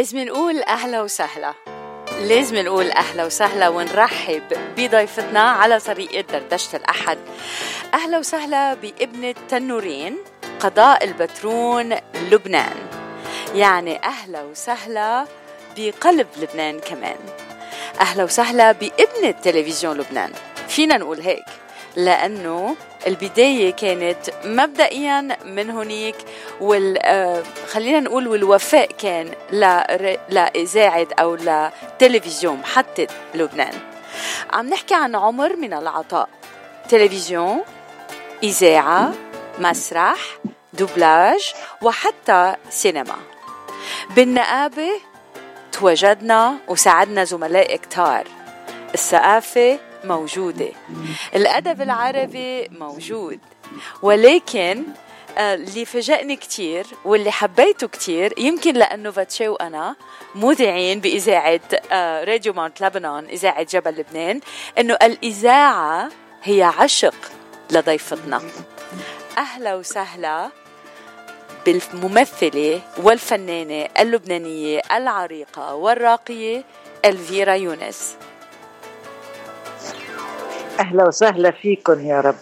لازم نقول أهلا وسهلا. لازم نقول أهلا وسهلا ونرحب بضيفتنا على طريقة دردشة الأحد. أهلا وسهلا بابنة تنورين قضاء البترون لبنان. يعني أهلا وسهلا بقلب لبنان كمان. أهلا وسهلا بابنة تلفزيون لبنان. فينا نقول هيك. لأنه البداية كانت مبدئيا من هنيك وال آه، خلينا نقول والوفاء كان لإذاعة أو لتلفزيون محطة لبنان. عم نحكي عن عمر من العطاء. تلفزيون إذاعة مسرح دوبلاج وحتى سينما. بالنقابة تواجدنا وساعدنا زملاء كتار. الثقافة موجودة. الأدب العربي موجود. ولكن آه، اللي فاجأني كتير واللي حبيته كتير يمكن لأنه فاتشي وأنا مذيعين بإذاعة آه، راديو مونت لبنان إذاعة جبل لبنان إنه الإذاعة هي عشق لضيفتنا. أهلا وسهلا بالممثلة والفنانة اللبنانية العريقة والراقية ألفيرا يونس. أهلا وسهلا فيكم يا رب.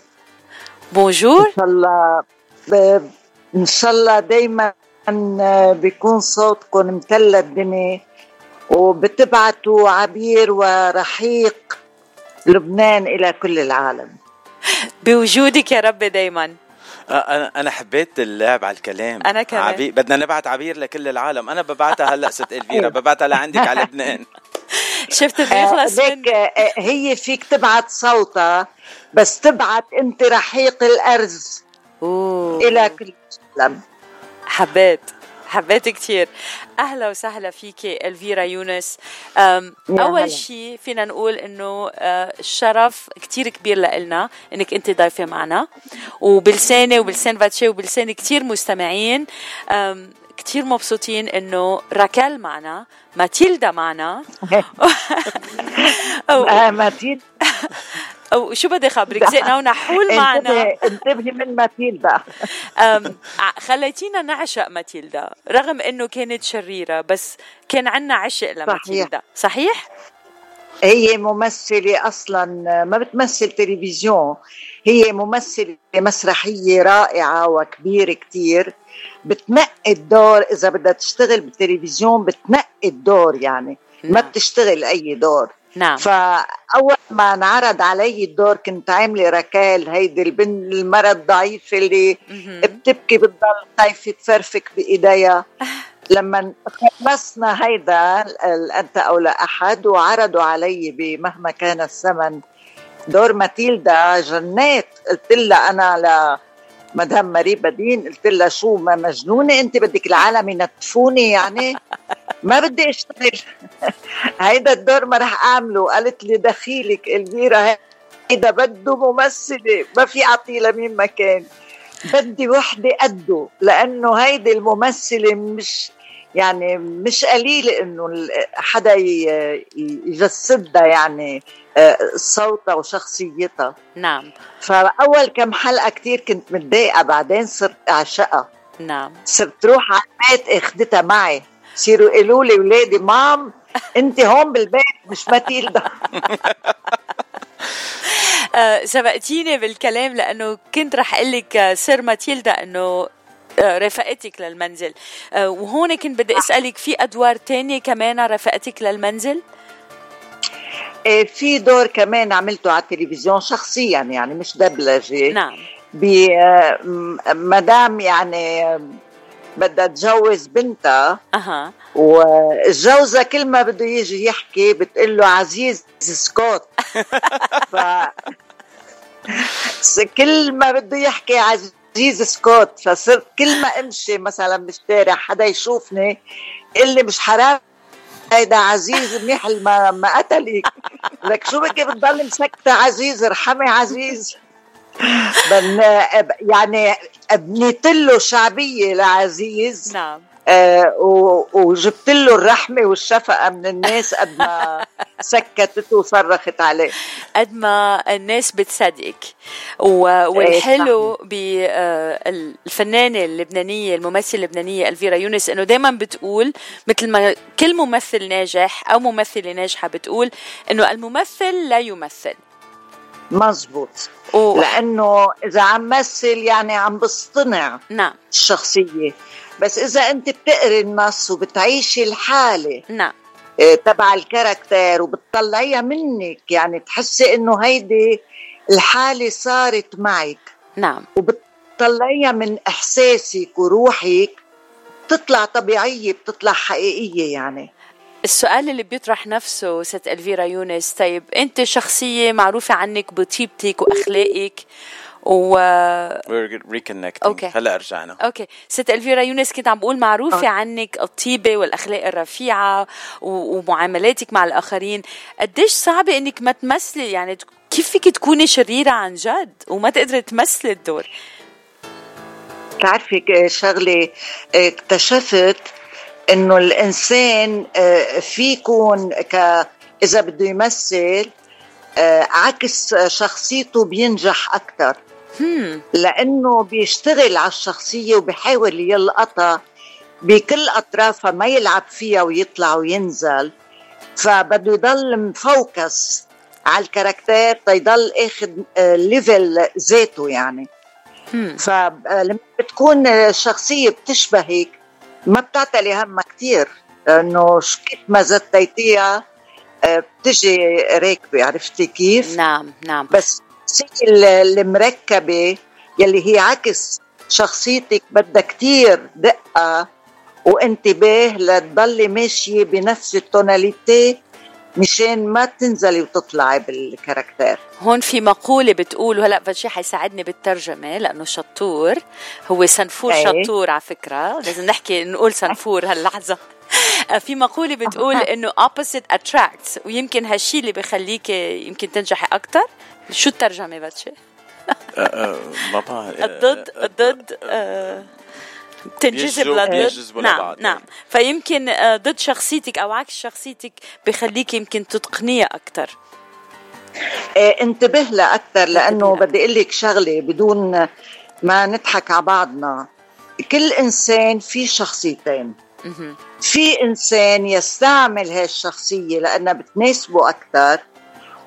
بونجور إن شاء الله إن شاء الله دائما بيكون صوتكم متلى الدنيا وبتبعتوا عبير ورحيق لبنان إلى كل العالم. بوجودك يا رب دايما. أنا أنا حبيت اللعب على الكلام. أنا كمان. عبي... بدنا نبعت عبير لكل العالم. أنا ببعتها هلأ ست إلفيرا. ببعتها لعندك على لبنان. شفت بيخلص آه، من آه، هي فيك تبعت صوتها بس تبعت انت رحيق الأرز. أوه. إلى كل العالم. حبيت. حبيت كثير أهلا وسهلا فيك ألفيرا يونس. أول شيء فينا نقول إنه آه، الشرف كثير كبير لنا إنك أنت ضيفه معنا. وبلساني وبلسان فاتشي وبلسان كثير مستمعين. كثير مبسوطين إنه راكال معنا ماتيلدا معنا. آه، ماتيلدا. أو شو بدي خبرك زقنا ونحول معنا. انتبهي من ماتيلدا. خليتينا نعشق ماتيلدا رغم إنه كانت شريرة بس كان عنا عشق لماتيلدا. صحيح؟ هي ممثلة أصلا ما بتمثل تلفزيون. هي ممثلة مسرحية رائعة وكبيرة كتير. بتنقي الدور إذا بدها تشتغل بالتلفزيون بتنقي الدور يعني. ما نعم. بتشتغل أي دور. نعم. فأول ما انعرض علي الدور كنت عاملة ركال هيدي البنت المرة الضعيفة اللي بتبكي بتضل خايفة تفرفك بإيديها. لما خلصنا هيدا أنت أو لا أحد وعرضوا علي بمهما كان الثمن دور ماتيلدا جنات قلت لها أنا ل مدام ماري بدين. قلت لها شو ما مجنونة أنت بدك العالم ينتفوني يعني. ما بدي أشتغل. هيدا الدور ما رح أعمله. قالت لي دخيلك الفيرا هيدا بده ممثلة. ما في اعطيه لمين ما كان بدي وحدة قده لأنه هيدي الممثلة مش يعني مش قليل إنه حدا يجسدها يعني آه، صوتها وشخصيتها. نعم. فأول كم حلقة كثير كنت متضايقة بعدين صرت أعشقها. نعم. صرت روح على البيت اخذتها معي. يصيروا يقولوا لي ولادي مام انت هون بالبيت مش ماتيلدا آه، سبقتيني بالكلام لأنه كنت رح أقول لك آه، سر ماتيلدا إنه رفقتك للمنزل. وهون كنت بدي أسألك في أدوار تانية كمان رفقتك للمنزل؟ في دور كمان عملته على التلفزيون شخصيا يعني مش دبلجة. نعم. بمدام يعني بدها تجوز بنتها. أها. والجوزة كل ما بده يجي يحكي بتقول له عزيز سكوت. ف كل ما بده يحكي عزيز عزيز سكوت فصرت كل ما امشي مثلا بالشارع حدا يشوفني يقول لي مش حرام؟ هيدا عزيز منيح ما ما قتلك. لك شو بك بتضل مسكتة عزيز؟ ارحمي عزيز. يعني بنيت له شعبية لعزيز. نعم. آه وجبت له الرحمة والشفقة من الناس قد ما سكتته وصرخت عليه. قد ما الناس بتصدقك. والحلو بالفنانة اللبنانية الممثلة اللبنانية ألفيرا يونس إنه دائما بتقول مثل ما كل ممثل ناجح أو ممثلة ناجحة بتقول إنه الممثل لا يمثل. مزبوط. و... لأنه إذا عم مثل يعني عم بصطنع نعم. الشخصية. بس إذا أنت بتقري النص وبتعيشي الحالة نعم. آه، تبع الكاركتير وبتطلعيها منك يعني تحسي إنه هيدي الحالة صارت معك. نعم. وبتطلعيها من إحساسك وروحك بتطلع طبيعية بتطلع حقيقية يعني. السؤال اللي بيطرح نفسه ست ألفيرا يونس طيب أنت شخصية معروفة عنك بطيبتك وأخلاقك و ريكونكت أوكي هلا رجعنا. أوكي ست ألفيرا يونس كنت عم بقول معروفة أوكي. عنك الطيبة والأخلاق الرفيعة ومعاملاتك مع الآخرين. قديش صعبة إنك ما تمثلي؟ يعني كيف فيك تكوني شريرة عن جد وما تقدري تمثلي الدور؟ بتعرفي شغلة اكتشفت إنه الإنسان آه، في يكون ك إذا بده يمثل آه، عكس شخصيته بينجح أكثر لأنه بيشتغل على الشخصية وبيحاول يلقطها بكل أطرافها ما يلعب فيها ويطلع وينزل. فبده يضل مفوكس على ال caractère تيضل آخذ level آه، ذاته يعني. فلما بتكون الشخصية بتشبهك ما بتعتلي همها كثير انه كيف ما زتيتيها آه، بتجي راكبة عرفتي كيف؟ نعم نعم. بس المركبه يلي هي عكس شخصيتك بدها كثير دقة وانتباه لتضلي ماشية بنفس ال tonalité مشان ما تنزلي وتطلعي بالكاركتير هون في مقولة بتقول وهلأ فشي حيساعدني بالترجمة لأنه شطور. هو سنفور أي. شطور على فكرة. لازم نحكي نقول سنفور هاللحظة. في مقولة بتقول إنه opposite attracts ويمكن هالشي اللي بخليك يمكن تنجحي أكثر شو الترجمة باتشي؟ أه، أه، ما بعرف الضد الضد تنجذب لضد. نعم نعم. فيمكن ضد شخصيتك أو عكس شخصيتك بخليك يمكن تتقنيها أكثر إيه انتبه لها أكثر لأنه بدي أقول لك شغلة بدون ما نضحك على بعضنا. كل إنسان في شخصيتين. في إنسان يستعمل هاي الشخصيه لأنها بتناسبه أكثر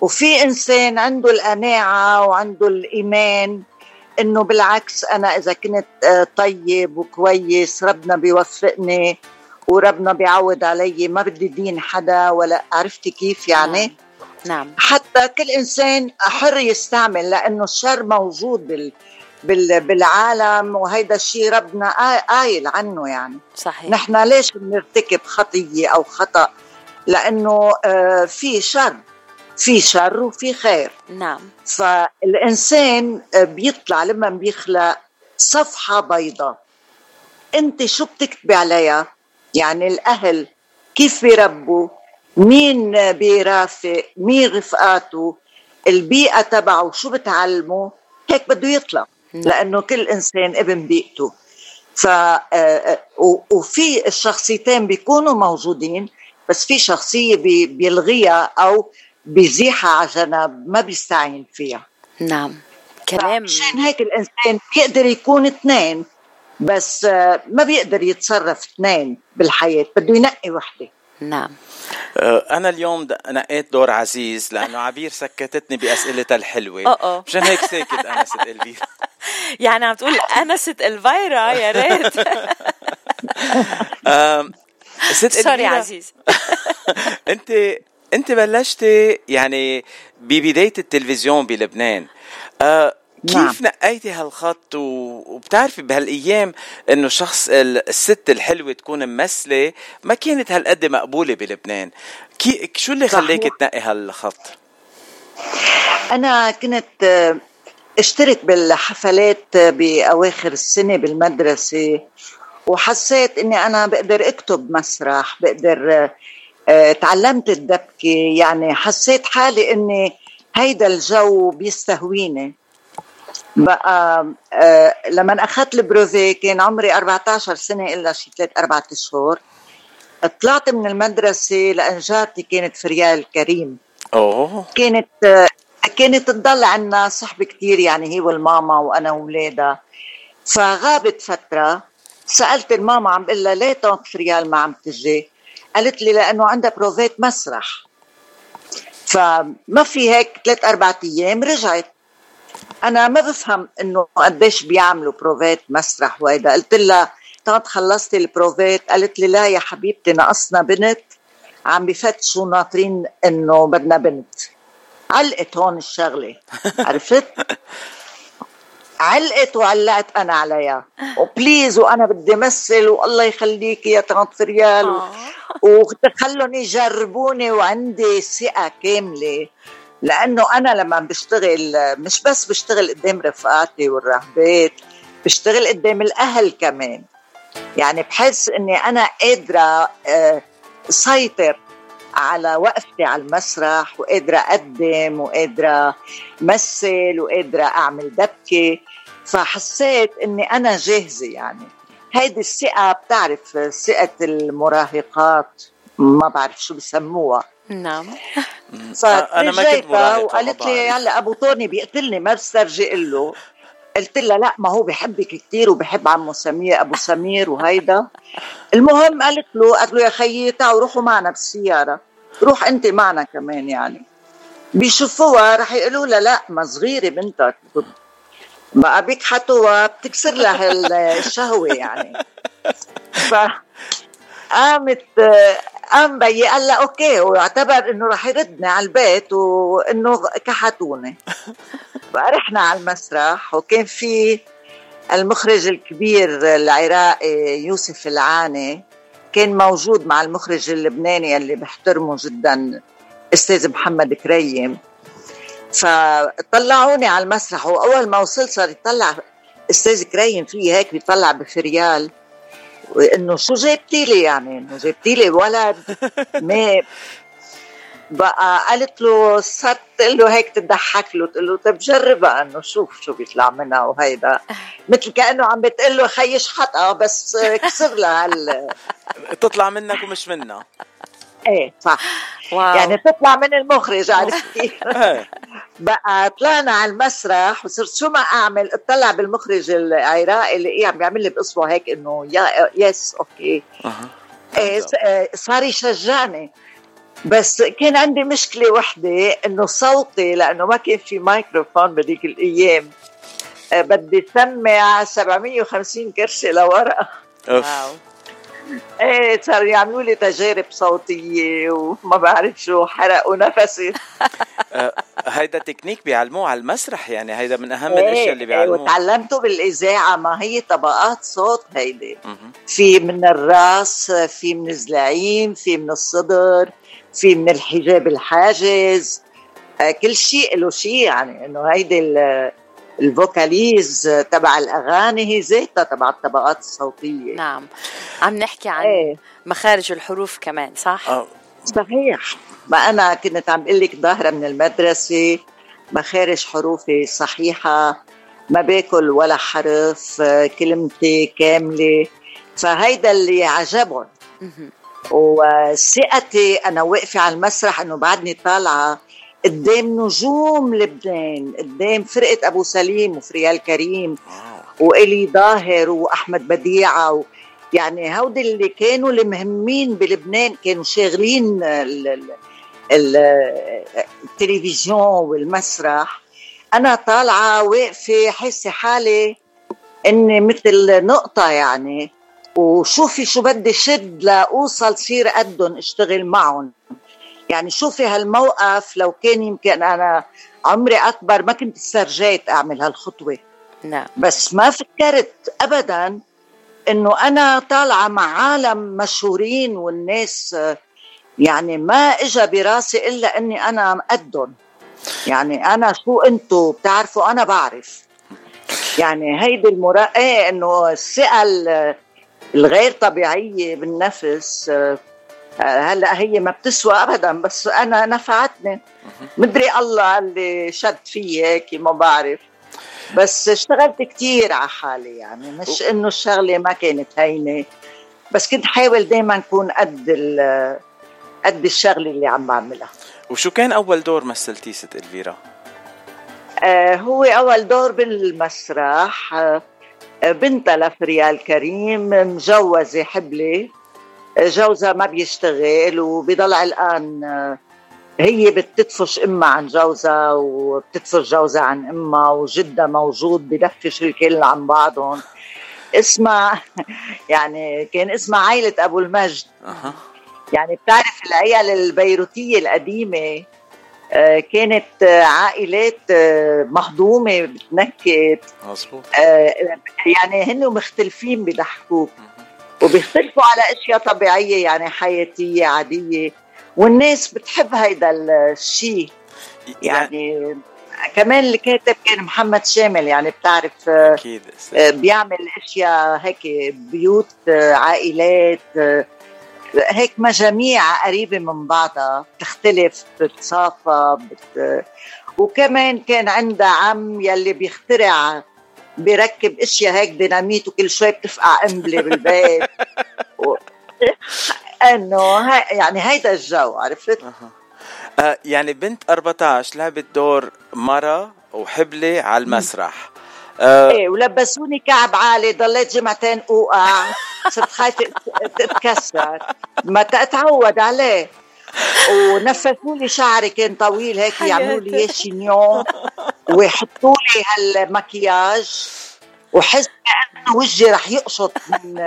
وفي إنسان عنده القناعة وعنده الإيمان إنه بالعكس أنا إذا كنت آه، طيب وكويس ربنا بيوفقني وربنا بيعود علي ما بدي دين حدا ولا عرفتي كيف يعني؟ نعم. نعم. حتى كل إنسان حر يستعمل لأنه الشر موجود بال بالعالم وهيدا الشيء ربنا قايل عنه يعني. صحيح. نحن ليش بنرتكب خطية أو خطأ؟ لأنه آه، في شر في شر وفي خير. نعم. فالإنسان بيطلع لما بيخلق صفحة بيضاء. أنت شو بتكتبي عليها؟ يعني الأهل كيف بيربوا؟ مين بيرافق؟ مين رفقاته؟ البيئة تبعه شو بتعلمه؟ هيك بده يطلع. لأنه كل إنسان ابن بيئته. ف وفي الشخصيتين بيكونوا موجودين بس في شخصية بيلغيها أو بيزيحها على جنب ما بيستعين فيها. نعم. كلام. عشان هيك الإنسان بيقدر يكون اثنين بس آه، ما بيقدر يتصرف اثنين بالحياة بده ينقي وحدة. نعم. آه، أنا اليوم نقيت دور عزيز لأنه عبير سكتتني بأسئلتها الحلوة. مشان هيك ساكت أنا ست الفيرا يعني عم تقول أنا ست الفيرا يا ريت. ست sorry عزيز. أنت أنت بلشتي يعني ببداية التلفزيون بلبنان. آه كيف نعم. نقيتي هالخط وبتعرفي بهالأيام إنه شخص الست الحلوة تكون ممثلة ما كانت هالقد مقبولة بلبنان. كي شو اللي خليك تنقي هالخط؟ أنا كنت اشترك بالحفلات بأواخر السنة بالمدرسة وحسيت إني أنا بقدر أكتب مسرح بقدر آه تعلمت الدبكة يعني حسيت حالي إني هيدا الجو بيستهويني. بقى آه لما أخذت البروفي كان عمري 14 سنة إلا شي ثلاث أربع أشهر. طلعت من المدرسة لأن جارتي كانت فريال كريم أوه. كانت آه كانت تضل عنا صحبة كتير يعني هي والماما وأنا وولادها فغابت فترة سألت الماما عم بقول لها ليه طنط فريال ما عم تجي؟ قالت لي لأنه عندها بروفيت مسرح. فما في هيك ثلاث أربع أيام رجعت أنا ما بفهم إنه قديش بيعملوا بروفيت مسرح وهيدا. قلت لها طنط خلصتي البروفيت؟ قالت لي لا يا حبيبتي ناقصنا بنت. عم بفتشوا ناطرين إنه بدنا بنت. علقت هون الشغلة. عرفت؟ علقت وعلقت أنا عليها. وبليز وأنا بدي امثل والله يخليكي يا طنط ريال و... آه. وخلهم يجربوني وعندي ثقة كاملة. لأنه أنا لما بشتغل مش بس بشتغل قدام رفقاتي والراهبات بشتغل قدام الأهل كمان. يعني بحس إني أنا قادرة آه، سيطر على وقفتي على المسرح وقادرة أقدم وقادرة مثل وقادرة أعمل دبكة. فحسيت إني أنا جاهزة يعني. هيدي الثقة بتعرف ثقة المراهقات ما بعرف شو بسموها. نعم. أنا ما كنت وقالت لي هلا أبو طوني بيقتلني ما بسترجي له. قلت لها لا ما هو بحبك كثير وبحب عمو سمير أبو سمير وهيدا. المهم قالت له قالت له يا خيي تعوا روحوا معنا بالسيارة. روح أنت معنا كمان يعني. بيشوفوها رح يقولوا لها لا ما صغيرة بنتك. بقى بيكحتوها بتكسر لها الشهوة يعني. ف قامت قام بيي قال لها أوكي واعتبر إنه رح يردني على البيت وإنه كحتوني فرحنا على المسرح وكان في المخرج الكبير العراقي يوسف العاني كان موجود مع المخرج اللبناني اللي بحترمه جدا أستاذ محمد كريم. فطلعوني على المسرح وأول ما وصلت صار يطلع أستاذ كريم في هيك بيطلع بفريال. وانه شو جبتي لي يعني إنه جبتي لي ولد. ما بقى قالت له صرت تقول له هيك تضحك له تقول له طيب جربها إنه شوف شو بيطلع منها وهيدا. مثل كأنه عم بتقول له خيش حطها بس كسر لها هال تطلع منك ومش منها. إيه صح. واو. يعني تطلع من المخرج عرفتي إيه. بقى طلعنا على المسرح وصرت شو ما أعمل؟ أطلع بالمخرج العراقي اللي إيه عم بيعمل لي باصبعه هيك إنه يا yes okay. إيه صار يشجعني. بس كان عندي مشكلة وحدة إنه صوتي لأنه ما كان في مايكروفون بهذيك الأيام. آه، بدي سمع 750 كرشة لورا. واو. إيه صاروا يعملوا لي تجارب صوتية وما بعرف شو حرقوا نفسي. آه، هيدا تكنيك بيعلموه على المسرح يعني هيدا من أهم الأشياء اللي بيعلموه. وتعلمته بالإذاعة ما هي طبقات صوت هيدي. في من الرأس في من الزلعيم في من الصدر في من الحجاب الحاجز. آه، كل شيء له شيء يعني إنه هيدي الفوكاليز تبع الأغاني هي ذاتها تبع الطبقات الصوتية نعم عم نحكي عن إيه. مخارج الحروف كمان صح؟ أه. صحيح ما أنا كنت عم بقول لك ظاهرة من المدرسة مخارج حروفي صحيحة ما باكل ولا حرف كلمتي كاملة فهيدا اللي عجبهم وثقتي أنا واقفة على المسرح إنه بعدني طالعة قدام نجوم لبنان قدام فرقة أبو سليم وفريال كريم وإلي ظاهر وأحمد بديعة و يعني هودي اللي كانوا المهمين بلبنان كانوا شاغلين التلفزيون والمسرح. أنا طالعة واقفة حاسة حالي إني مثل نقطة يعني وشوفي شو بدي شد لأوصل صير قدهم اشتغل معهم. يعني شوفي هالموقف لو كان يمكن أنا عمري أكبر ما كنت استرجيت أعمل هالخطوة. نعم. بس ما فكرت ابدا إنه أنا طالعة مع عالم مشهورين والناس يعني ما اجى براسي إلا إني أنا قدهم يعني أنا شو انتو بتعرفوا؟ أنا بعرف. يعني هيدي المراقبه إيه إنه الثقه الغير طبيعية بالنفس هلا هي ما بتسوى ابدا بس أنا نفعتني. مدري الله اللي شد فيي هيك ما بعرف. بس اشتغلت كثير على حالي يعني. مش إنه الشغلة ما كانت هينة. بس كنت حاول دائما أكون قد قد الشغلة اللي عم بعملها. وشو كان أول دور مثلتيه ست إلفيرا؟ آه هو أول دور بالمسرح. آه بنتها لفريال كريم مجوزة حبلي جوزها ما بيشتغل وبيضل علقان آه هي بتدفش أمها عن جوزها وبتدفش جوزها عن أمها وجدها موجود بدفش الكل عن بعضهم. اسمها يعني كان اسمها عائلة أبو المجد. أه. يعني بتعرف العيال البيروتية القديمة آه، كانت عائلات آه، مهضومة بتنكت. مظبوط. يعني هن مختلفين بضحكوك وبيختلفوا على أشياء طبيعية يعني حياتية عادية. والناس بتحب هيدا الشيء يعني كمان الكاتب كان محمد شامل يعني بتعرف أكيد آه، بيعمل أشياء هيك بيوت آه، عائلات آه، هيك مجاميع قريبة من بعضها. بتختلف بتصافى بت... وكمان كان عندها عم يلي بيخترع بيركب إشياء هيك ديناميت وكل شوي بتفقع قنبله بالبيت. و... إنه يعني هيدا الجو عرفت؟ آه يعني بنت 14 لعبت دور مرة وحبلة على المسرح. آه إيه ولبسوني كعب عالي ضليت جمعتين أوقع. صرت خايفة تتكسر ما تتعود عليه. ونففوا لي شعري كان طويل هيك يعملوا لي شينيون ويحطوا لي هالمكياج وحس كأنه وجهي رح يقشط من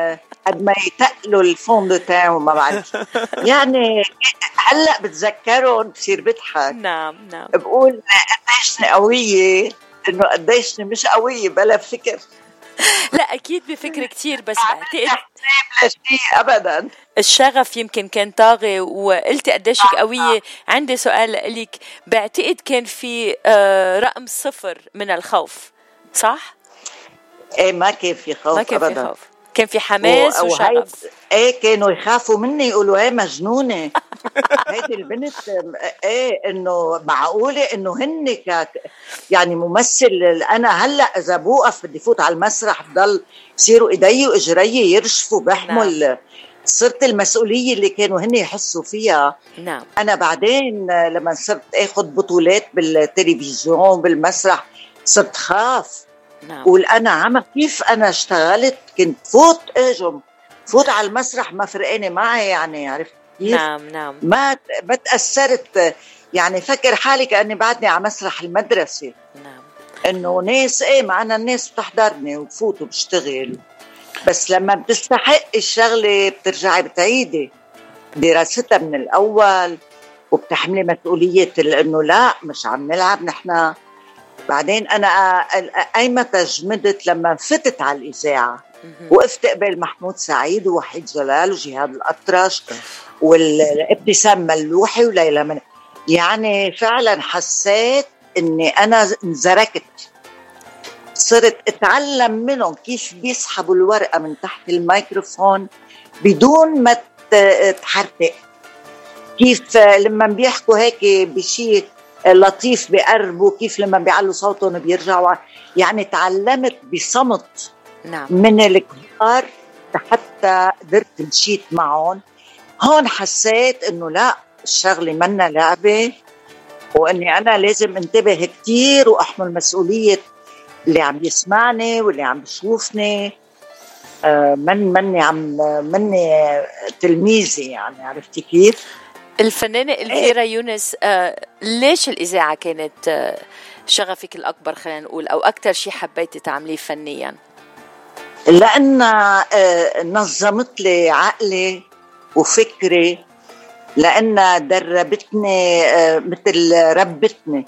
قد ما يتقلوا الفون دو تان وما بعرف. يعني هلأ بتذكرهم بصير بضحك. نعم نعم. بقول قديشني قوية إنه قديشني مش قوية بلا فكر. لا أكيد بفكر كثير بس بعتقد لا شيء ابدا. الشغف يمكن كان طاغي وقلتي قديشك قوية. عندي سؤال لك. بعتقد كان في آه، رقم صفر من الخوف صح؟ إيه ما كان في خوف ما كان في خوف. كان في حماس و... وشغف. إيه كانوا يخافوا مني يقولوا إيه مجنونة. هيدي البنت إيه إنه معقولة إنه هن ك يعني ممثل أنا هلأ إذا بوقف بدي فوت على المسرح بضل يصيروا إيدي وإجري يرشفوا بحمل نعم. صرت المسؤولية اللي كانوا هن يحسوا فيها. نعم. أنا بعدين لما صرت أخذ بطولات بالتلفزيون بالمسرح صرت خاف. نعم. قول أنا عم كيف أنا اشتغلت؟ كنت فوت أجم. فوت على المسرح ما فرقاني معي يعني عرفت كيف؟ نعم نعم. ما ما تأثرت. يعني فكر حالي كاني بعدني على مسرح المدرسة. نعم. إنه ناس إيه معنا الناس بتحضرني وبفوت وبشتغل. بس لما بتستحق الشغلة بترجعي بتعيدي. دراستها من الأول وبتحملي مسؤولية إنه لا مش عم نلعب نحن. بعدين أنا أيمتى جمدت لما فتت على الإذاعة. وقفت قبل محمود سعيد ووحيد جلال وجهاد الأطرش والابتسام ملوحي وليلى من يعني فعلا حسيت إني أنا انزركت. صرت أتعلم منهم كيف بيسحبوا الورقة من تحت الميكروفون بدون ما تحرتق كيف لما بيحكوا هيك بشيء لطيف بقربوا كيف لما بيعلوا صوتهم بيرجعوا يعني تعلمت بصمت نعم. من الكبار حتى قدرت مشيت معهم هون حسيت إنه لا الشغلة منا لعبة وإني أنا لازم انتبه كثير وأحمل مسؤولية اللي عم يسمعني واللي عم بيشوفني آه، من مني عم مني تلميذي يعني عرفتي كيف؟ الفنانة الفيرا يونس آه ليش الإذاعة كانت آه شغفك الأكبر خلينا نقول أو أكثر شيء حبيتي تعمليه فنيا؟ لأنها آه نظمت لي عقلي وفكري لأنها دربتني مثل ربتني.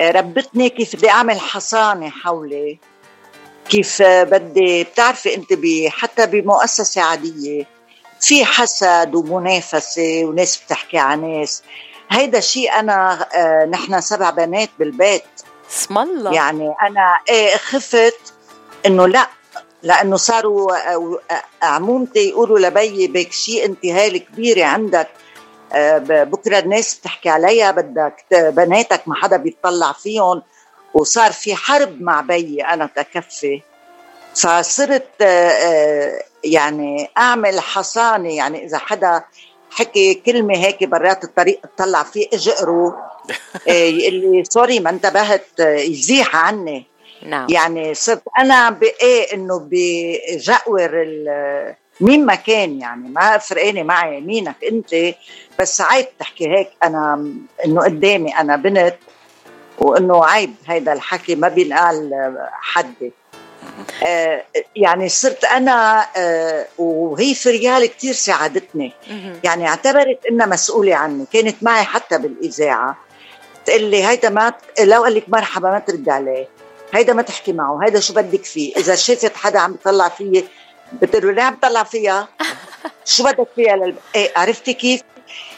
ربتني كيف بدي أعمل حصانة حولي كيف بدي بتعرفي أنت حتى بمؤسسة عادية في حسد ومنافسة وناس بتحكي على ناس. هيدا شيء أنا آه نحن سبع بنات بالبيت. اسم الله. يعني أنا إيه خفت إنه لا لأنه صاروا آه، عمومتي يقولوا لبيي بك شيء انت هاي الكبيره عندك. آه، بكرة الناس بتحكي عليها بدك بناتك ما حدا بيطلع فيهم. وصار في حرب مع بيي أنا تكفي. فصرت آه، يعني أعمل حصانة يعني إذا حدا حكي كلمة هيك برات الطريق اطلع فيه اجقره يقول لي sorry ما انتبهت يزيح عني. نعم. يعني صرت أنا بايه إنه بجاور مين ما كان يعني ما فرقاني معي مينك أنت. بس عيب تحكي هيك أنا إنه قدامي أنا بنت وإنه عيب هيدا الحكي ما بينقال حدي. آه يعني صرت أنا آه وهي فريال كثير ساعدتني. يعني اعتبرت إنها مسؤولة عني. كانت معي حتى بالإذاعة. تقول لي هيدا ما لو قال لك مرحبا ما ترد عليه. هيدا ما تحكي معه. هيدا شو بدك فيه؟ إذا شافت حدا عم يطلع فيي بتقول لي عم تطلع فيها؟ شو بدك فيها لل... إيه عرفتي كيف؟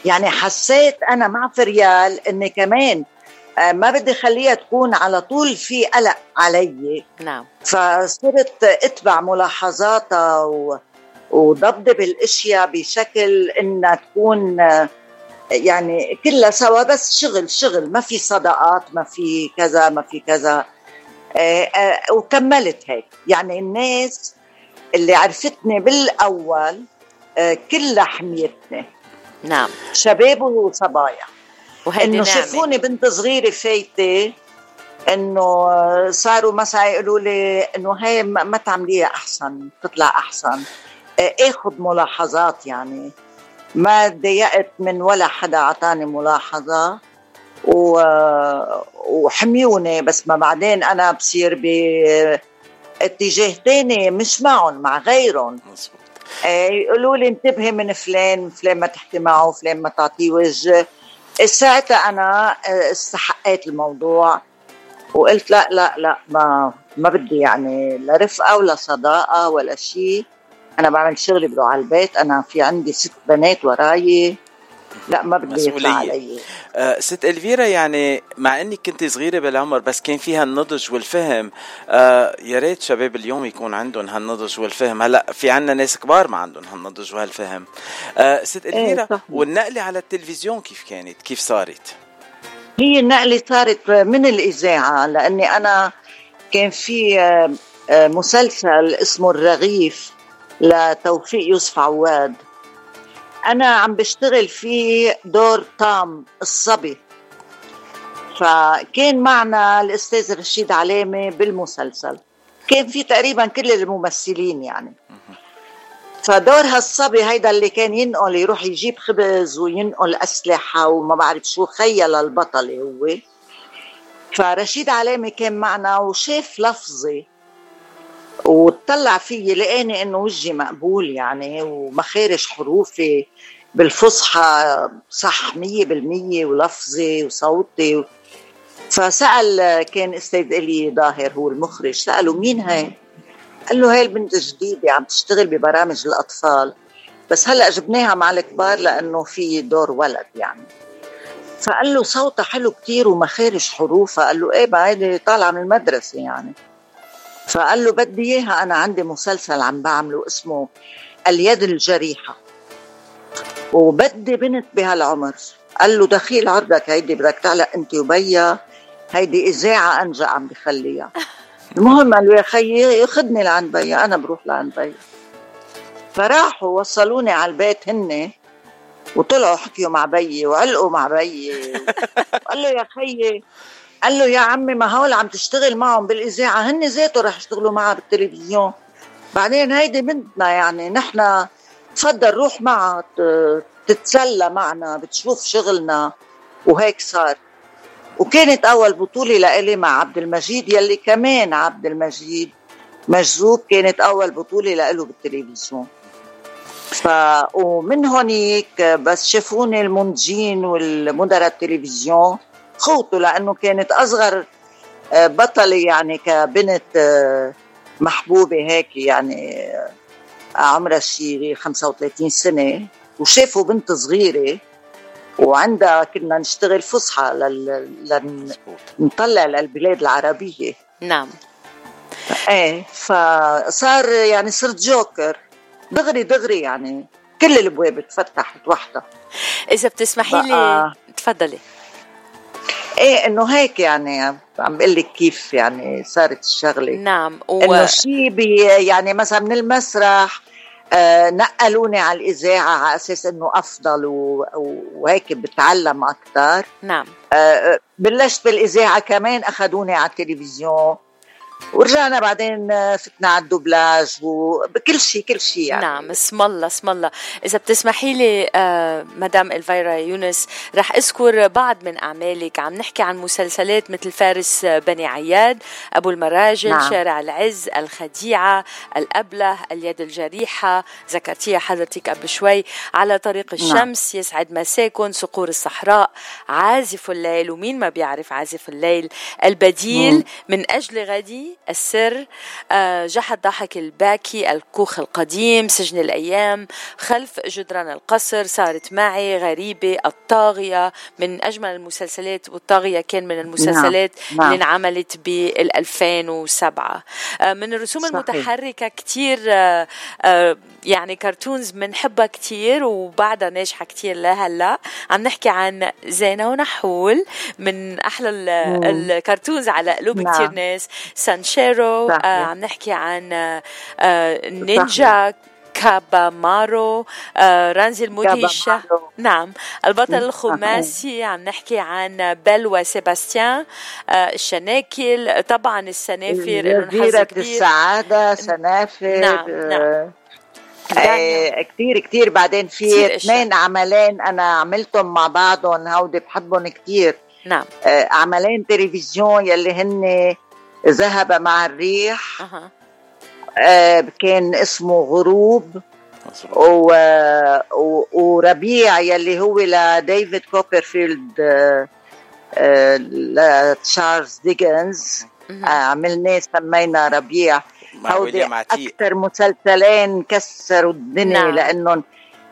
يعني حسيت أنا مع فريال إني كمان آه، ما بدي خليها تكون على طول في قلق علي. نعم. فصرت اتبع ملاحظاتها و... وضبضب الاشياء بشكل إنها تكون آه، يعني كلها سوا بس شغل شغل. ما في صداقات ما في كذا ما في كذا. آه، آه، وكملت هيك. يعني الناس اللي عرفتني بالأول آه، كلها حميتني. نعم. شباب وصبايا. إنه شافوني بنت صغيرة فايتة إنه صاروا مثلا يقولوا لي إنه هي ما تعمليها أحسن تطلع أحسن. آخذ ملاحظات يعني. ما تضايقت من ولا حدا أعطاني ملاحظة. و... وحميوني بس ما بعدين أنا بصير باتجاه تاني مش معهم مع غيرهم. إيه، يقولوا لي انتبهي من فلان فلان ما تحكي معه فلان ما تعطيه وجه. ساعتها أنا آه، استحقيت الموضوع وقلت لا لا لا ما ما بدي يعني لا رفقة ولا صداقة ولا شيء أنا بعمل شغلي بروح على البيت أنا في عندي ست بنات وراي. لا ما بدي يطلع علي. آه ست إلفيرا يعني مع إنك كنت صغيرة بالعمر بس كان فيها النضج والفهم آه يا ريت شباب اليوم يكون عندهم هالنضج والفهم. هلا في عنا ناس كبار ما عندهم هالنضج وهالفهم. آه ست إلفيرا إيه والنقلة على التلفزيون كيف كانت؟ كيف صارت؟ هي النقلة صارت من الإذاعة لأني أنا كان في آه، آه، مسلسل اسمه الرغيف لتوفيق يوسف عواد. أنا عم بشتغل فيه دور تام الصبي. فكان معنا الأستاذ رشيد علامة بالمسلسل. كان في تقريبا كل الممثلين يعني. فدور هالصبي هيدا اللي كان ينقل يروح يجيب خبز وينقل أسلحة وما بعرف شو خيل البطلة هو. فرشيد علامة كان معنا وشاف لفظي وطلع فيي لقاني إنه وجهي مقبول يعني ومخارج حروفي. بالفصحى صح مية بالمية ولفظي وصوتي. فسأل كان أستاذ إلي ظاهر هو المخرج سأله مين هاي؟ قال له هاي البنت الجديدة عم تشتغل ببرامج الأطفال. بس هلأ جبناها مع الكبار لأنه في دور ولد يعني. فقال له صوتها حلو كتير ومخارج حروفها. قال له إيه بعد طالعة من المدرسة يعني. فقال له بدي إياها أنا عندي مسلسل عم بعمله اسمه اليد الجريحة. وبدي بنت بهالعمر. قال له دخيل عرضك هيدي بدك تعلق أنت وبيا. هيدي إذاعة أنجا عم بخليها. المهم قال له يا خيي ياخذني لعند بيا أنا بروح لعند بيا. فراحوا وصلوني على البيت هن وطلعوا حكيوا مع بيي وعلقوا مع بيي. قال له يا خيي قال له يا عمي ما هول عم تشتغل معهم بالإذاعة. هن ذاته رح يشتغلوا معها بالتلفزيون. بعدين هيدي بنتنا يعني نحن تفضل روح معها تتسلى معنا بتشوف شغلنا. وهيك صار. وكانت أول بطولة لإلي مع عبد المجيد يلي كمان عبد المجيد مجذوب كانت أول بطولة لإله بالتلفزيون. ف ومن هونيك بس شافوني المنتجين والمدراء التلفزيون. خوته لأنه كانت أصغر آه، بطلة يعني كبنت آه، محبوبة هيك يعني آه، عمرها شي 35 سنة وشافوا بنت صغيرة وعندها كنا نشتغل فصحى لنطلع للبلاد العربية. نعم. إيه فصار يعني صرت جوكر. دغري دغري يعني كل الأبواب اتفتحت وحدها. إذا بتسمحي لي تفضلي. إيه إنه هيك يعني عم بقول لك كيف يعني صارت الشغلة. نعم و... إنه شيء يعني مثلا من المسرح آه نقلوني على الإذاعة على أساس إنه أفضل و... وهيك بتعلم أكثر نعم. آه بلشت بالإذاعة كمان أخذوني على التلفزيون. ورجعنا بعدين آه، فتنا على الدوبلاج وبكل شيء كل شيء يعني نعم اسم الله اسم الله إذا بتسمحي لي آه مدام إلفيرا يونس رح أذكر بعض من أعمالك عم نحكي عن مسلسلات مثل فارس بني عياد أبو المراجل نعم. شارع العز الخديعة الأبلة اليد الجريحة ذكرتيها حضرتك قبل شوي على طريق نعم. الشمس نعم. يسعد مساكن صقور الصحراء عازف الليل ومين ما بيعرف عازف الليل البديل مم. من أجل غدي السر آه، جحد ضحك الباكي الكوخ القديم سجن الأيام خلف جدران القصر صارت معي غريبة الطاغية من أجمل المسلسلات والطاغية كان من المسلسلات نعم. نعم. اللي انعملت بال 2007 آه، من الرسوم صحيح. المتحركة كتير آه، يعني كرتونز بنحبها كتير وبعدها ناجحة كتير لهلا عم نحكي عن زينة ونحول من أحلى ال cartoons على قلوب نعم. كتير ناس. سانشيرو آه عم نحكي عن آه نينجا كابامارو آه رانزي المدهش نعم. البطل الخماسي عم نحكي عن بيل وسيباستيان آه السناكل. طبعا السنافر جزيرة السعادة سنافر نعم نعم. آه كثير كثير بعدين في اثنين عملين أنا عملتهم مع بعضهم هودي بحبهم كثير نعم. آه عملين تلفزيون يلي هن ذهب مع الريح. أه. آه كان اسمه غروب. و... و... وربيع يلي هو لديفيد كوبرفيلد آه آه لتشارلز ديكنز آه عملناه سمينا ربيع. هودي أكثر مسلسلين كسروا الدنيا نعم. لأنهم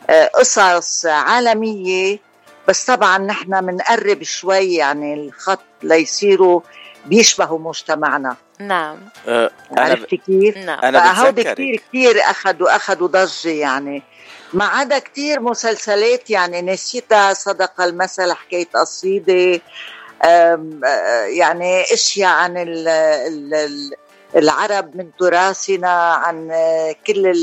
آه قصص عالمية. بس طبعا نحن بنقرب شوي يعني الخط ليصيروا بيشبهوا مجتمعنا. نعم. أه عرفتي كيف؟ نعم. أنا فهودي كثير كثير أخذوا أخذوا ضجة يعني. ما عدا كثير مسلسلات يعني نسيتها صدق المثل حكاية قصيدة. يعني أشياء عن ال ال العرب من تراثنا عن كل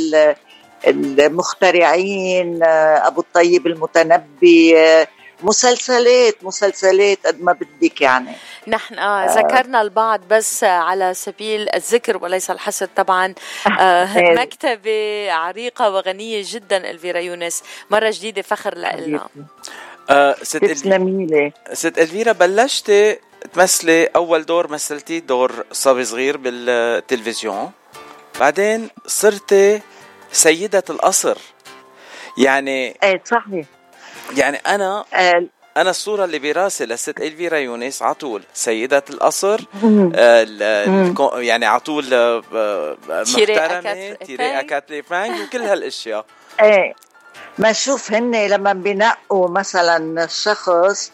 المخترعين أبو الطيب المتنبي مسلسلات مسلسلات قد ما بدك يعني. نحن آه, آه. ذكرنا البعض بس على سبيل الذكر وليس الحصر طبعا. آه إيه. مكتبة عريقة وغنية جدا ألفيرا يونس. مرة جديدة فخر لنا. آه ست تسلمي ست ألفيرا بلشتي تمثلي أول دور مثلتي دور صبي صغير بالتلفزيون. بعدين صرتي سيدة القصر. يعني إيه صحيح. يعني أنا آه أنا الصورة اللي براسي لست إلفيرا يونس على طول سيدة القصر. آه يعني على طول آه، آه، محترمة تيري أكاتلي فانج وكل هالأشياء. إيه. ما شوف هن لما بينقوا مثلا شخص آه،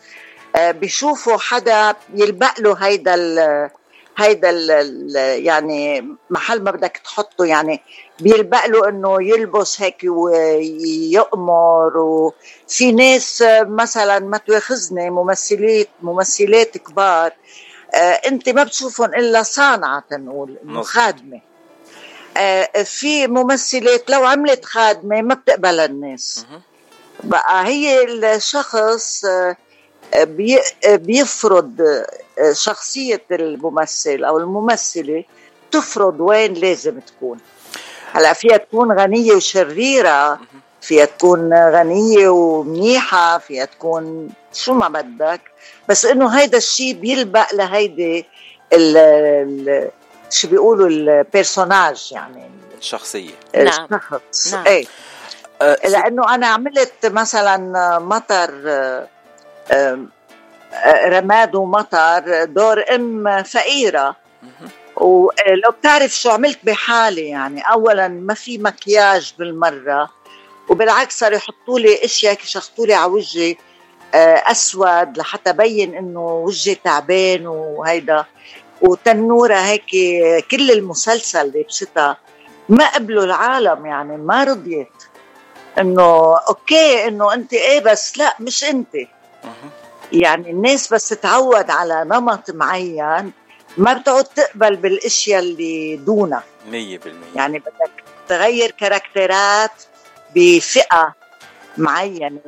بيشوفوا حدا يلبق له هيدا هيدا يعني محل ما بدك تحطه يعني بيلبق له إنه يلبس هيك ويأمر وفي ناس مثلا ما تواخذني ممثلات ممثلات كبار آه انت ما بتشوفهم إلا صانعة تنقول إنه خادمة. آه في ممثلات لو عملت خادمة ما بتقبل الناس. بقى هي الشخص آه بيفرض آه، شخصية الممثل أو الممثلة تفرض وين لازم تكون. هلأ فيها تكون غنية وشريرة فيها تكون غنية ومنيحة فيها تكون شو ما بدك. بس إنه هيدا الشيء بيلبق لهيدي ال شو بيقولوا البيرسوناج يعني. الشخصية. نعم. الشخص نعم. إيه. أه لأنه أنا عملت مثلا مطر رماد ومطر دور أم فقيرة. ولو بتعرف شو عملت بحالي يعني اولا ما في مكياج بالمرة وبالعكس صاروا يحطوا لي أشياء شخطوا لي على وجهي آه، أسود لحتى بين إنه وجهي تعبان وهيدا. وتنورة هيك كل المسلسل لبستها ما قبلوا العالم يعني ما رضيت. إنه أوكي إنه أنت إيه بس لا مش أنت. يعني الناس بس تتعود على نمط معين ما بتقعد تقبل بالأشياء اللي دونها 100% يعني بدك تغير كاركترات بفئة معينة.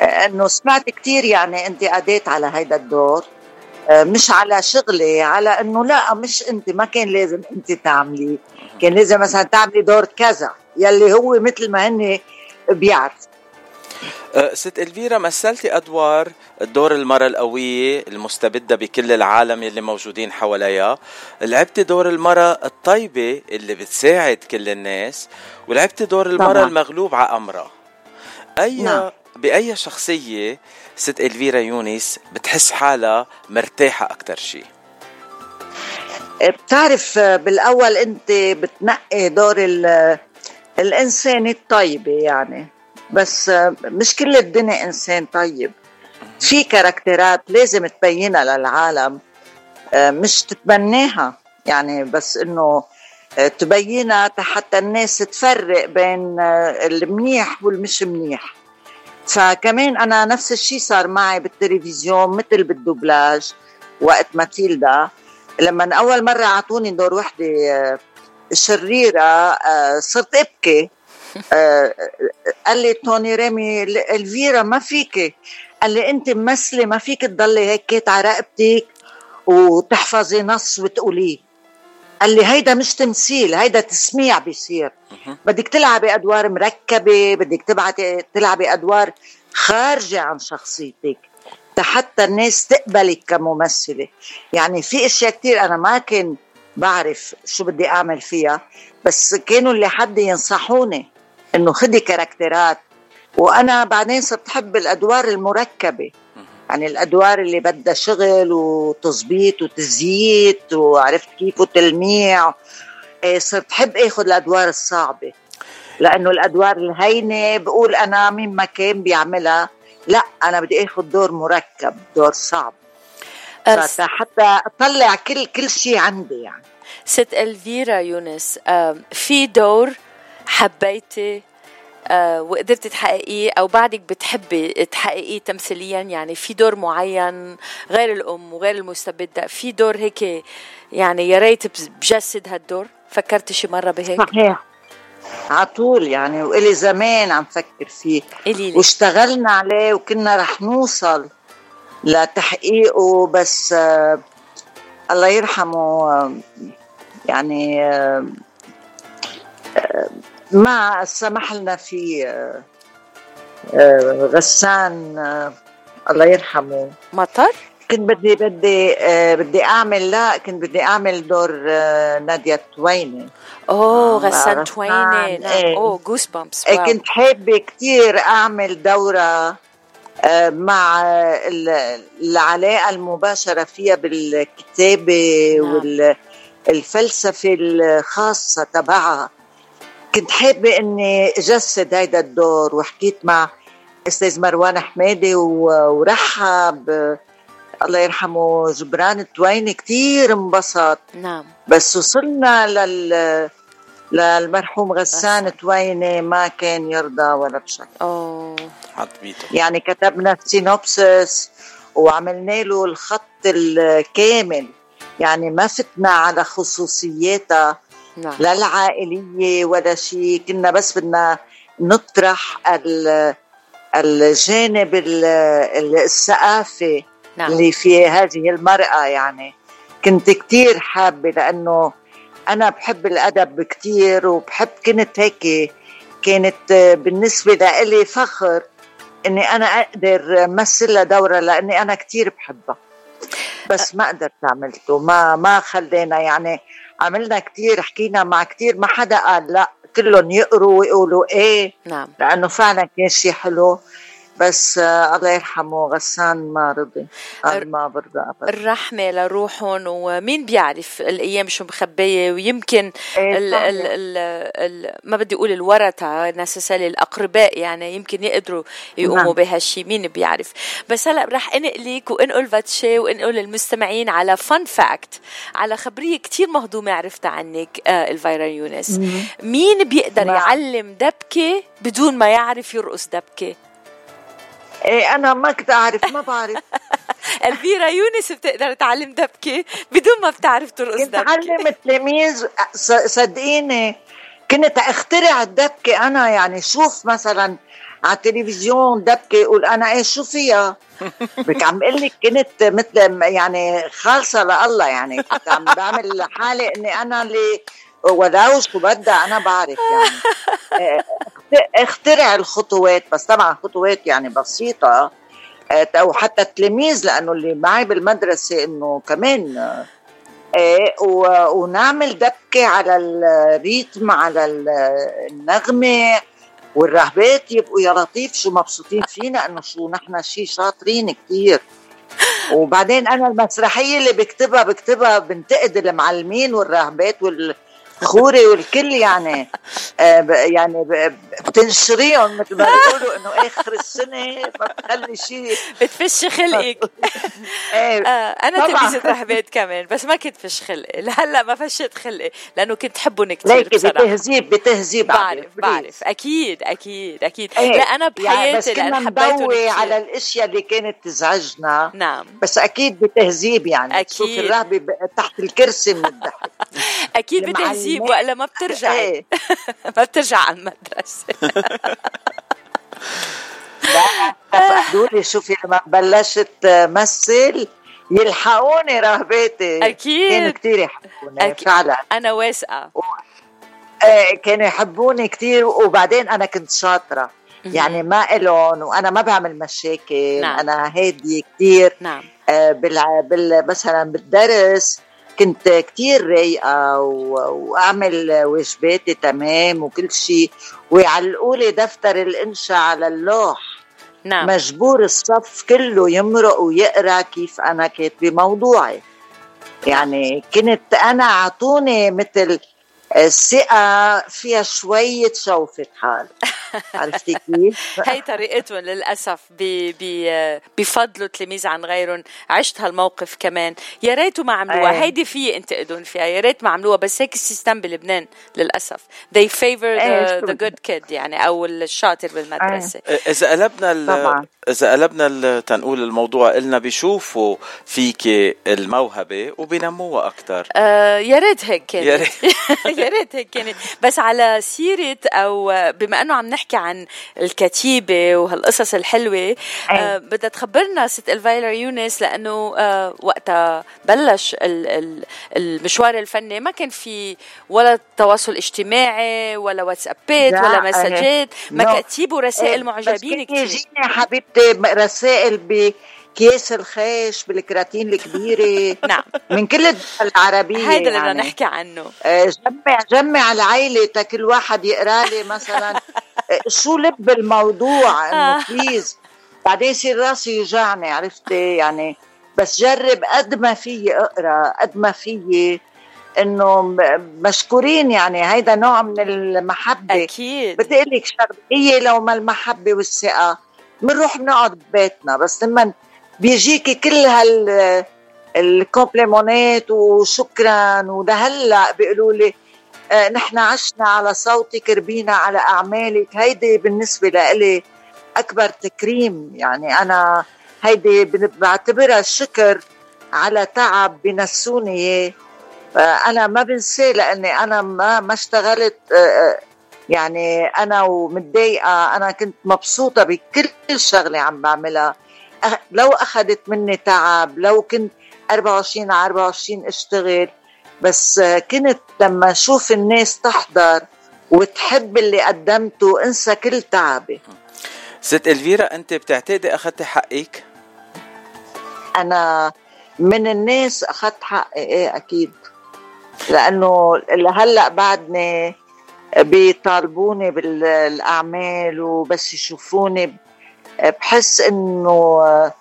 إنه سمعت كثير يعني أنت اديت على هيدا الدور. آه، مش على شغلي على إنه لا مش أنت ما كان لازم أنت تعملي. كان لازم مثلا تعملي دور كذا يلي هو مثل ما هن بيعرف. ست إلفيرا مثلتي أدوار دور المرأة القوية المستبدة بكل العالم اللي موجودين حواليها لعبتي دور المرأة الطيبة اللي بتساعد كل الناس ولعبتي دور المرأة طبعا. المغلوب على أمرها أي نعم. بأي شخصية ست إلفيرا يونس بتحس حالها مرتاحة أكثر شيء بتعرف بالأول أنت بتنقي دور الإنسان الطيبة يعني بس مش كل الدنيا إنسان طيب. في كاركترات لازم تبينها للعالم مش تتبناها يعني بس إنه تبينها حتى الناس تفرق بين المنيح والمش منيح. فكمان أنا نفس الشيء صار معي بالتلفزيون مثل بال doublage وقت ماتيلدا. لما أول مرة أعطوني دور وحدة شريرة صرت أبكي. آه، قال لي توني ريمي الفيرا ما فيك. قال لي انت ممثلة ما فيك تضلي هيك على رقبتك وتحفظي نص وتقوليه. قال لي هيدا مش تمثيل هيدا تسميع بيصير. بدك تلعبي أدوار مركبة بدك تبعتي تلعبي أدوار خارجة عن شخصيتك حتى الناس تقبلك كممثلة. يعني في أشياء كثير أنا ما كان بعرف شو بدي أعمل فيها بس كانوا اللي حد ينصحوني. إنه خدي كاركترات. وأنا بعدين صرت أحب الأدوار المركبة. يعني الأدوار اللي بدها شغل وتظبيط وتزييت وعرفت كيف وتلميع. إيه، صرت أحب آخذ الأدوار الصعبة. لأنه الأدوار الهينة بقول أنا مين ما كان بيعملها. لا أنا بدي آخذ دور مركب دور صعب. حتى أطلع كل كل شيء عندي يعني. ست ألفيرا يونس في دور حبيتي آه وقدرتي تحققيه أو بعدك بتحبي تحققيه تمثيليا؟ يعني في دور معين غير الأم وغير المستبدة في دور هيك يعني يا ريت بجسد هالدور؟ فكرتي شي مرة بهيك؟ صحيح. على طول يعني وإلي زمان عم فكر فيه. إلي واشتغلنا عليه وكنا رح نوصل لتحقيقه بس آه الله يرحمه آه يعني آه ما سمح لنا في آه، آه، غسان آه، الله يرحمه. مطر؟ كنت بدي بدي بدي أعمل لا كنت بدي أعمل دور نادية تويني أوه غسان تويني نعم إيه. أوه جوس بامبس إيه كنت حابة كثير أعمل دورة مع العلاقة المباشرة فيها بالكتابة نعم. والفلسفه الخاصة تبعها. كنت حابة إني أجسد هيدا الدور وحكيت مع أستاذ مروان حمادي ورحب الله يرحمه جبران التويني كتير انبسط. نعم. بس وصلنا لل للمرحوم غسان تويني ما كان يرضى ولا بشكل أوه. يعني كتبنا synopsis وعملنا له الخط الكامل. يعني ما فتنا على خصوصياتها. نعم. لا العائلية ولا شيء كنا بس بدنا نطرح الجانب الثقافي نعم. اللي في هذه المرأة يعني كنت كتير حابة لأنه أنا بحب الأدب كتير وبحب كنت هيك كانت بالنسبة لإلي فخر إني أنا أقدر مثل دورة لأني أنا كتير بحبها بس ما قدرت عملته ما ما خلينا يعني عملنا كتير حكينا مع كتير ما حدا قال لا كلهم يقروا ويقولوا إيه نعم. لأنه فعلا كان شيء حلو. بس الله يرحمه غسان ما رضي قال ما برضى ابدا. الرحمة لروحهم ومين بيعرف الأيام شو مخبية؟ ويمكن إيه ال ال ال ال ما بدي أقول الورثه نسبة لل الأقرباء يعني يمكن يقدروا يقوموا نعم. بهالشيء مين بيعرف؟ بس هلا رح انقلك وانقل فاتشي وانقل المستمعين على fun fact على خبرية كتير مهضومة عرفتها عنك آه الفيرا يونس. مين بيقدر نعم. يعلم دبكة بدون ما يعرف يرقص دبكة؟ إيه أنا ما كنت أعرف ما بعرف. الفيرا يونس بتقدر تعلم دبكة بدون ما بتعرف ترقص دبكة. تعلم التلاميذ. صدقيني كنت أخترع الدبكة أنا. يعني شوف مثلا على التلفزيون دبكة يقول أنا إيه شو فيها؟ بك عم أقول لك كنت مثل يعني خالصة لله يعني كنت عم بعمل حالي إني أنا اللي ولو شو بدها أنا بعرف يعني. إيه، اخترع الخطوات بس طبعا خطوات يعني بسيطة. أو حتى التلاميذ لأنه اللي معي بالمدرسة إنه كمان إيه ونعمل دبكة على الريتم على النغمة والرهبات يبقوا يا لطيف شو مبسوطين فينا إنه شو نحن شيء شاطرين كثير وبعدين أنا المسرحية اللي بكتبها بكتبها بنتقد المعلمين والراهبات وال خوري والكل يعني آه يعني بتنشريهم مثل ما بيقولوا إنه آخر السنة ما بتخلي شيء. بتفش خلقك. إيه آه أنا تلميذة رهبات كمان بس ما كنت فش خلقي. لهلأ ما فشت خلقي لأنه كنت حبهم كثير ليكي بتهذيب بتهذيب بعرف بعرف. أكيد أكيد أكيد. إيه لا أنا بحياتي يعني بس كنا نضوي على الأشياء اللي كانت تزعجنا. نعم. بس أكيد بتهذيب يعني. أكيد. الرهبة تحت الكرسي من الضحك. أكيد بتهذيب بتجيب والا ما بترجعي إيه. ما بترجع على المدرسة. لا لي شوفي لما بلشت مثل يلحقوني رهباتي أكيد. كانوا كثير يحبوني أكيد. فعلا. أنا واثقه و... إيه كانوا يحبوني كثير وبعدين أنا كنت شاطرة. يعني ما إلهم وأنا ما بعمل مشاكل. نعم. أنا هادية كثير نعم. آه بال... بال... مثلا بالدرس كنت كتير رايقة وأعمل واجباتي تمام وكل شيء. ويعلقوا لي دفتر الإنشاء على اللوح. نعم. مجبور الصف كله يمرق ويقرأ كيف أنا كاتبة موضوعي. يعني كنت أنا أعطوني مثل الثقة فيها شوية شوفة حال. عرفتي كيف؟ هي طريقتهم للأسف بفضلوا تلاميذ عن غيرهم. عشت هالموقف كمان. يا ريتوا ما عملوها. أيه. هيدي في انتقدون فيها. يا ريت ما عملوها. بس هيك ال system بلبنان للأسف. They favor the, the good kid يعني أو الشاطر بالمدرسة. أيه. إذا قلبنا إذا قلبنا تنقول الموضوع قلنا بيشوفوا فيك الموهبة وبينموها أكثر آه يا ريت هيك كانت. يا ريت. يا ريت هيك كانت. بس على سيرة أو بما أنه عم نحكي عن الكتيبة وهالقصص الحلوة. آه بدها تخبرنا ست إلفيرا يونس لأنه آه وقتها بلش المشوار الفني. ما كان في ولا تواصل اجتماعي ولا واتسابات ولا مسجات مكاتيب ورسائل إيه، معجبين يجيني حبيبتي رسائل ب كيس الخيش بالكراتين الكبيرة. نعم. من كل الدول العربية هيدا اللي يعني. بدنا نحكي عنه. آه، جمع جمع العيلة كل واحد يقرا لي مثلا. آه، شو لب الموضوع إنه بليز. بعدين يصير راسي يوجعني عرفتي؟ يعني بس جرب قد ما فيي أقرأ قد ما فيي إنه مشكورين يعني. هيدا نوع من المحبة. أكيد. بدي أقول لك شغلة هي لو ما المحبة والثقة. بنروح بنقعد ببيتنا بس لما بيجيكي كل هال الكومبليمونات وشكرا ولهلا بيقولوا لي آه نحن عشنا على صوتك ربينا على أعمالك. هيدي بالنسبة لإلي أكبر تكريم. يعني أنا هيدي بعتبرها الشكر على تعب بنسوني اياه أنا ما بنساه لأني أنا ما ما اشتغلت آه، آه، يعني أنا ومتضايقة. أنا كنت مبسوطة بكل شغلة عم بعملها. لو أخذت مني تعب لو كنت 24 على 24 أشتغل بس كنت لما أشوف الناس تحضر وتحب اللي قدمته أنسى كل تعبي. ست إلفيرا أنت بتعتقدي أخذتي حقك؟ أنا من الناس أخذت حقي إيه أكيد. لأنه لهلا بعدني بيطالبوني بالأعمال وبس يشوفوني بحس إنه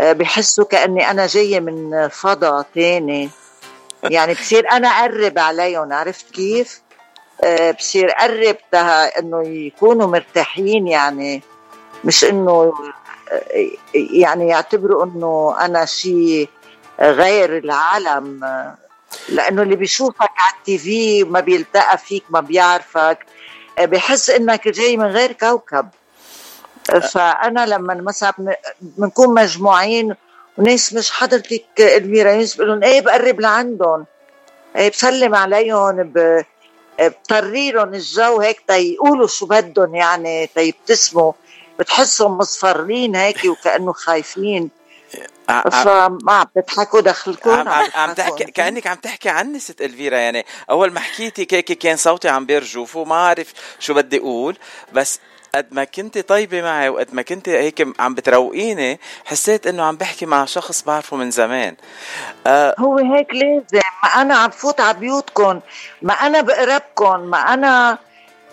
بحسوا كأني أنا جاية من فضاء تاني. يعني بصير أنا أقرب عليهم عرفت كيف؟ بصير قرب إنه يكونوا مرتاحين يعني. مش إنه يعني يعتبروا إنه أنا شيء غير العالم. لأنه اللي بيشوفك على التي في ما بيلتقى فيك ما بيعرفك. بحس إنك جاي من غير كوكب. فأنا لما مثلا بنكون مجموعين وناس مش حضرتك الفيرا يونس بقول لهم إيه بقرب لعندهم. إيه بسلم عليهم بطري لهم الجو هيك تيقولوا شو بدهم يعني تيبتسموا بتحسهم مصفرين هيك وكأنه خايفين. فما عم تضحكوا دخلكم عم, عم, عم تحكي كأنك عم تحكي عني ست الفيرا يعني أول ما حكيتي هيك كان صوتي عم بيرجف وما عارف شو بدي أقول. بس قد ما كنت طيبة معي وقد ما كنت هيك عم بتروقيني حسيت إنه عم بحكي مع شخص بعرفه من زمان. آه هو هيك لازم. ما أنا عم فوت على بيوتكم ما أنا بقربكم ما أنا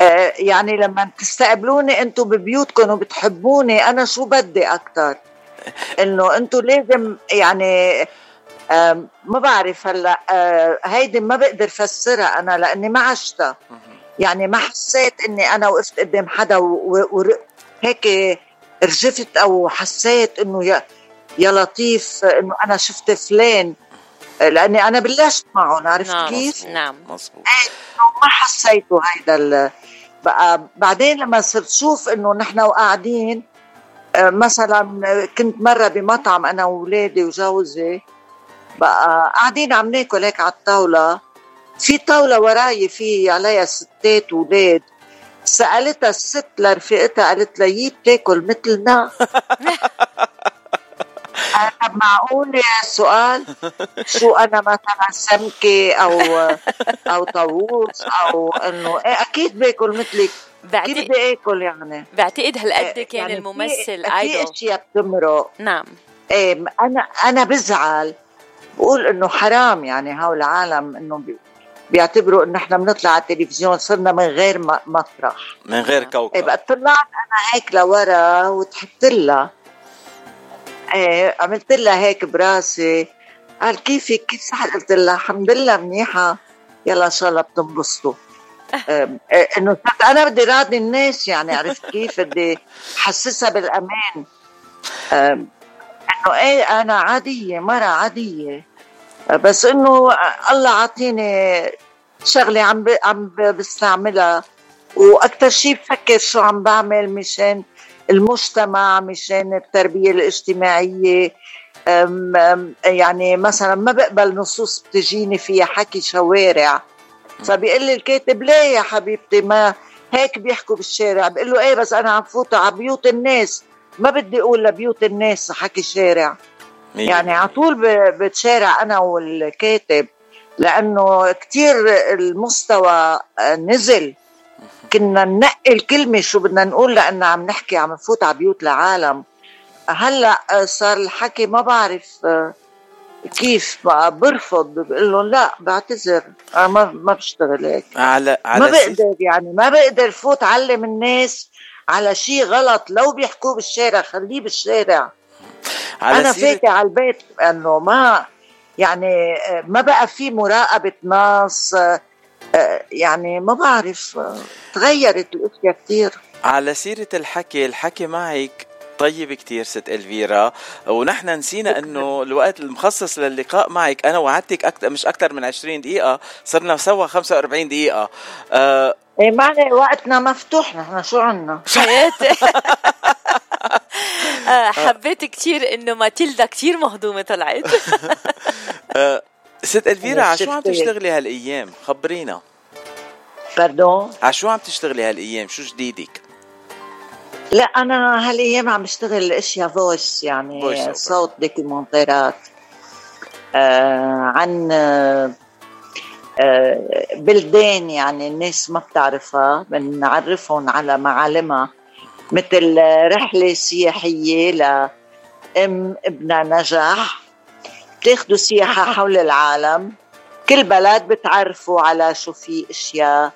آه يعني لما تستقبلوني أنتم ببيوتكم وبتحبوني أنا شو بدي أكثر إنه أنتم لازم يعني آه ما بعرف هلأ آه هيدي ما بقدر فسرها أنا لأني ما عشتها. يعني ما حسيت إني أنا وقفت قدام حدا وهيك رجفت أو حسيت إنه يا يا لطيف إنه أنا شفت فلان. لأني أنا بلشت معهم عرفت نعم كيف؟ نعم مزبوط ما حسيته هيدا بقى بعدين لما صرت شوف إنه نحن وقاعدين آه، مثلا كنت مرة بمطعم أنا واولادي وجوزي بقى قاعدين عم ناكل هيك على الطاولة. في طاولة وراي في عليها ستات وولاد سألتها الست لرفيقتها قالت لها يي بتاكل مثلنا أنا معقول يا سؤال؟ شو أنا مثلا سمكة أو أو طاووس أو إنه إيه أكيد بأكل مثلك. كيف بدي اكل يعني. بعتقد هالقد كان يعني الممثل ايدول في إشياء بتمرق. نعم. إيه أنا أنا بزعل. بقول إنه حرام يعني هول العالم إنه بيعتبروا انه إحنا بنطلع على التلفزيون صرنا من غير مسرح. من غير كوكب. إيه بقى طلعت أنا هيك لورا وضحكت لها. إيه عملت لها هيك براسي. قال كيفك كيف صحت قلت لها الحمد لله منيحة. يلا إن شاء الله بتنبسطوا. إيه، إنه أنا بدي راضي الناس يعني عرفت كيف؟ بدي حسسها بالأمان. إنه إيه أنا عادية مرة عادية. بس إنه الله عطيني شغلة عم عم بستعملها. وأكثر شيء بفكر شو عم بعمل مشان المجتمع مشان التربية الاجتماعية. يعني مثلا ما بقبل نصوص بتجيني فيها حكي شوارع. فبيقول لي الكاتب ليه يا حبيبتي ما هيك بيحكوا بالشارع؟ بقول له إيه بس أنا عم فوت على بيوت الناس. ما بدي أقول لبيوت الناس حكي شارع. يعني على طول بتشارع أنا والكاتب لأنه كثير المستوى نزل. كنا ننقي الكلمة شو بدنا نقول لأن عم نحكي عم نفوت على بيوت العالم. هلأ صار الحكي ما بعرف كيف برفض بقول لهم لا بعتذر. أنا ما ما بشتغل هيك. على على ما بقدر يعني ما بقدر فوت علم الناس على شيء غلط. لو بيحكوه بالشارع خليه بالشارع. على أنا فاكره على البيت إنه ما يعني ما بقى في مراقبة ناس يعني ما بعرف تغيرت الأشياء كثير على سيرة الحكي الحكي معك طيب كتير ست ألفيرا. ونحن نسينا إنه الوقت المخصص للقاء معك أنا وعدتك أكتر مش أكثر من 20 دقيقة صرنا سوا 45 دقيقة. أه إيه معنى وقتنا مفتوح نحن شو عنا؟ آه، حبيت كثير إنه ماتيلدا كثير مهضومة طلعت. آه، ست ألفيرا على شو عم تشتغلي هالأيام؟ خبرينا. pardon على شو عم تشتغلي هالأيام؟ شو جديدك؟ لا أنا هالأيام عم بشتغل أشياء voice يعني صوت documentaryات آه عن آه بلدان يعني الناس ما بتعرفها بنعرفهم على معالمها. مثل رحلة سياحية لأم ابنها نجح بتاخدوا سياحة حول العالم. كل بلد بتعرفوا على شو في أشياء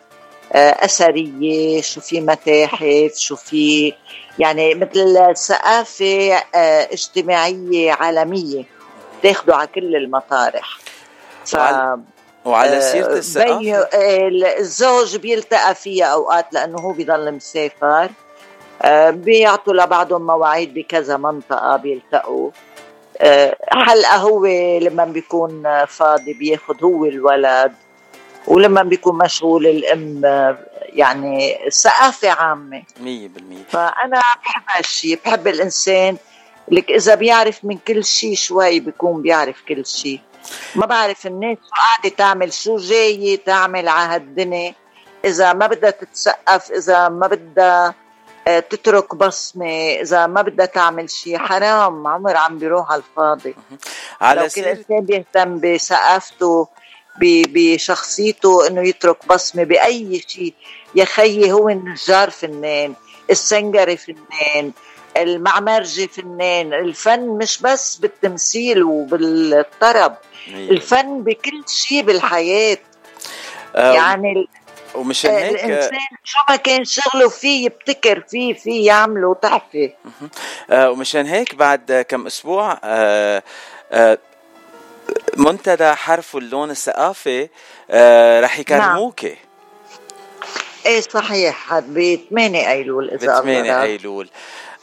آه، أثرية شو في متاحف شو في يعني مثل ثقافة آه، اجتماعية عالمية تاخده على كل المطارح. ف... وعلى سيرة الثقافة؟ الزوج بيلتقى فيها أوقات لأنه هو بيضل مسافر. بيعطوا لبعضهم مواعيد بكذا منطقة بيلتقوا. حلقة هو لما بيكون فاضي بياخد هو الولد؟ ولما بيكون مشغول الأم يعني ثقافة عامة. 100% فأنا بحب هالشيء بحب الإنسان. لك إذا بيعرف من كل شيء شوي بيكون بيعرف كل شيء ما بعرف الناس شو قاعدة تعمل شو جاية تعمل على هالدنيا. إذا ما بدها تتسقف إذا ما بدها آه، تترك بصمة إذا ما بدها تعمل شيء حرام عمر عم بيروح على الفاضي. على لو كل إنسان بيهتم بثقافته بشخصيته إنه يترك بصمة بأي شيء. يا خيي هو النجار فنان السنجري فنان المعمرجي فنان. الفن مش بس بالتمثيل وبالطرب. الفن بكل شيء بالحياة. آه يعني ومشان هيك الإنسان شو ما كان شغله فيه يبتكر فيه فيه يعمله تحفه آه ومشان هيك بعد كم أسبوع آه آه منتدى حرف اللون الثقافي آه رح يكرموكي نعم. إيه صحيح. ب 8 أيلول إذا ب 8 أيلول.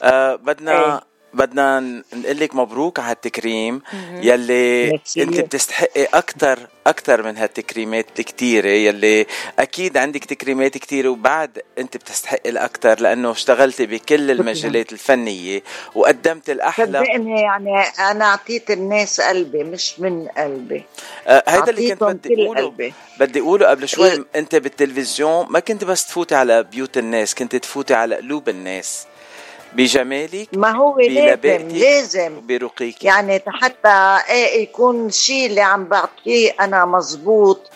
آه بدنا إيه. بدنا نقول لك مبروك على التكريم يلي انت بتستحقي أكثر أكثر من هالتكريمات الكثيره يلي أكيد عندك تكريمات كثيره وبعد انت بتستحقي الاكثر لأنه اشتغلتي بكل المجالات الفنية وقدمت الأحلى. صدقني يعني أنا أعطيت الناس قلبي مش من قلبي. آه هيدا اللي كنت بدي أقوله. بدي أقوله قبل شوي إيه؟ انت بالتلفزيون ما كنت بس تفوتي على بيوت الناس كنت تفوتي على قلوب الناس. بجمالك ما هو لازم لازم. برقيك يعني حتى إيه يكون الشيء اللي عم بعطيه أنا مزبوط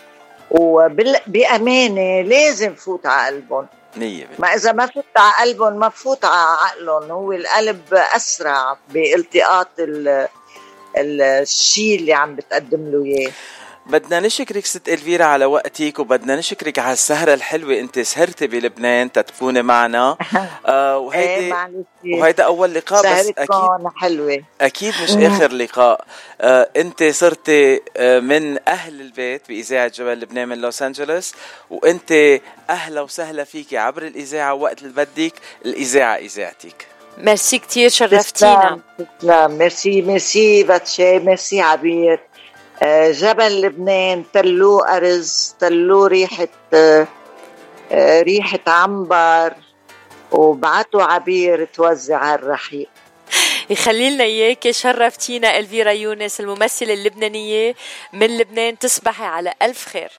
وبأمانة لازم فوت على قلبهم. نية ما إذا ما فوت على قلبهم ما بفوت على عقلهم. هو القلب أسرع بإلتقاط الشيء اللي عم بتقدم له إياه. بدنا نشكرك ست إلفيرا على وقتك وبدنا نشكرك على السهرة الحلوة. انت سهرتي بلبنان تتكوني معنا. آه وهيدي إيه وهيدا أول لقاء بس أكيد حلوة. أكيد مش آخر لقاء. آه انت صرتي آه من أهل البيت بإذاعة جبل لبنان من لوس أنجلوس وانت أهلا وسهلا فيكي عبر الإذاعة وقت اللي بدك. الإذاعة إذاعتك. ميرسي كثير شرفتينا. تسلم ميرسي ميرسي باتشي. ميرسي عبير جبل لبنان تلو أرز تلو ريحة آه، آه، ريحة عنبر وبعتوا عبير توزع الرحيق. يخلي لنا إياك شرفتينا ألفيرا يونس الممثلة اللبنانية من لبنان تصبحي على ألف خير.